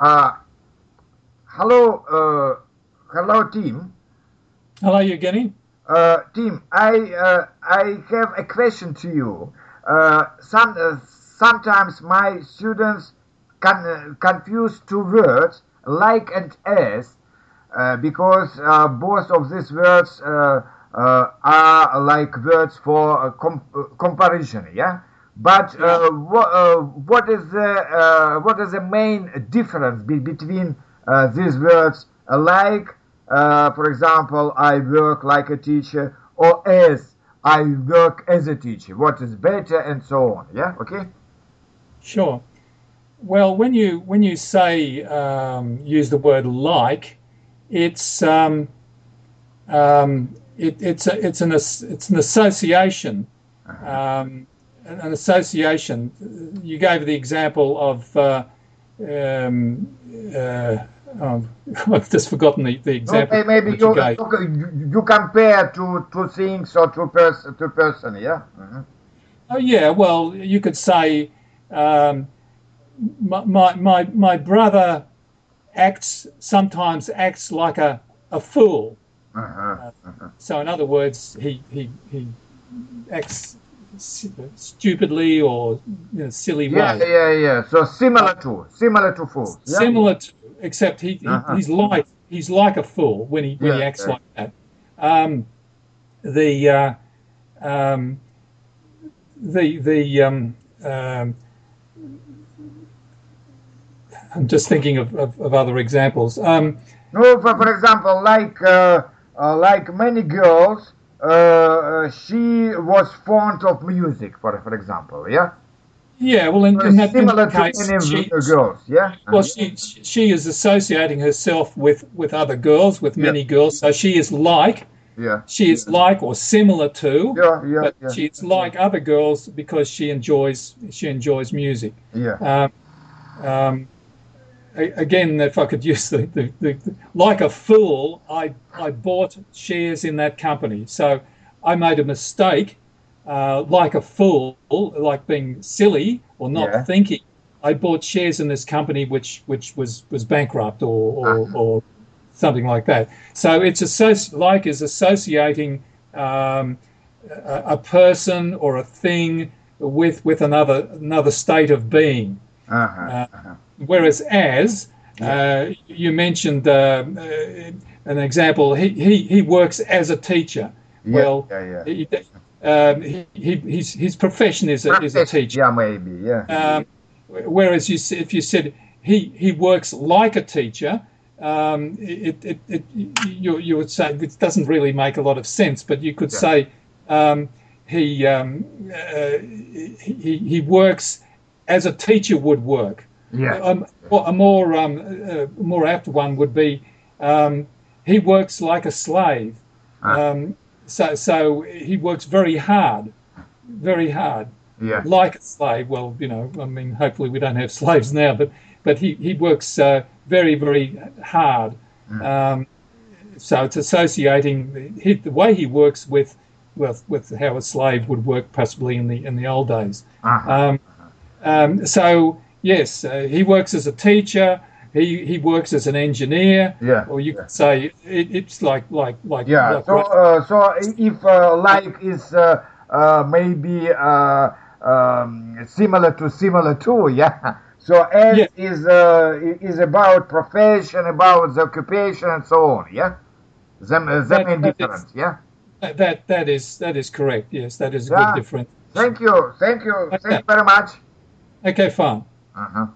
Uh, hello, uh, hello, team. Hello, Evgeny. Uh, team, I uh, I have a question to you. Uh, some uh, sometimes my students can uh, confuse two words like and as uh, because uh, both of these words uh, uh, are like words for uh, com- uh, comparison. Yeah. But uh, uh, what is the uh, what is the main difference be- between uh, these words like, uh, for example, I work like a teacher, or as I work as a teacher? What is better, and so on? Yeah. Okay. Sure. Well, when you when you say um, use the word like, it's um, um, it, it's a, it's an it's an association, um, an association. You gave the example of. Uh, um, uh, oh, I've just forgotten the, the example. Okay, maybe you, you you compare to to things or to person to person. Yeah. Mhm. Oh yeah, well, you could say um, my, my my my brother acts sometimes acts like a, a fool. Uh-huh. So in other words, he he he acts stupidly or in a silly Yeah, way. yeah, yeah. Yeah. So similar to similar to fool. Yeah? Similar to, except he, he Uh-huh. he's like he's like a fool when he when he acts yeah. like that. Um, the uh, um, the the um, um, I'm just thinking of, of, of other examples. Um, No, for, for example, like uh, uh, like many girls, uh, uh, she was fond of music. For for example, yeah. yeah, well, in, Uh, in that, in similar that to case, many she, uh, girls, yeah. well, she she is associating herself with with other girls, with many girls. So she is like yeah, she is like or similar to. yeah, yeah, but yeah, she's like other girls because she enjoys she enjoys music. yeah. Um, um, again, if I could use the, the, the, like a fool, I I bought shares in that company, so I made a mistake. Uh, like a fool, like being silly or not Yeah. thinking, I bought shares in this company which which was was bankrupt or or, Uh-huh. or something like that. So it's associ- like is associating um, a, a person or a thing with with another another state of being. Uh-huh. Uh, whereas as uh, you mentioned uh, uh, an example, he, he, he works as a teacher. yeah, well, yeah, yeah. He, um, he, he, his, his profession is a, is a teacher. Yeah, maybe, yeah. Um, whereas you, if you said he, he works like a teacher, um, it, it, it, you, you would say it doesn't really make a lot of sense, but you could Yeah. say um, he, um, uh, he, he works as a teacher would work. Yeah, Um, a more um, uh, more apt one would be um, he works like a slave. Ah. Um, so so he works very hard, very hard, yeah. like a slave. Well, you know, I mean, hopefully we don't have slaves now, but but he he works uh, very very hard. Um, so it's associating he, the way he works with with with how a slave would work possibly in the in the old days. Uh-huh. Um, um, so yes, uh, he works as a teacher. He he works as an engineer. Yeah, Or you yeah. could say it, it's like like like Yeah. like So, uh, so if uh, like is uh, uh, maybe uh, um, similar to similar to, yeah. So as Yeah. is uh, is about profession, about the occupation, and so on. Yeah. The, the That- main that is- Yeah. that, that is that is correct. Yes, that is a Yeah. good difference. Thank you. Thank you. Thank Okay. you very much. Okay, fine. Uh-huh.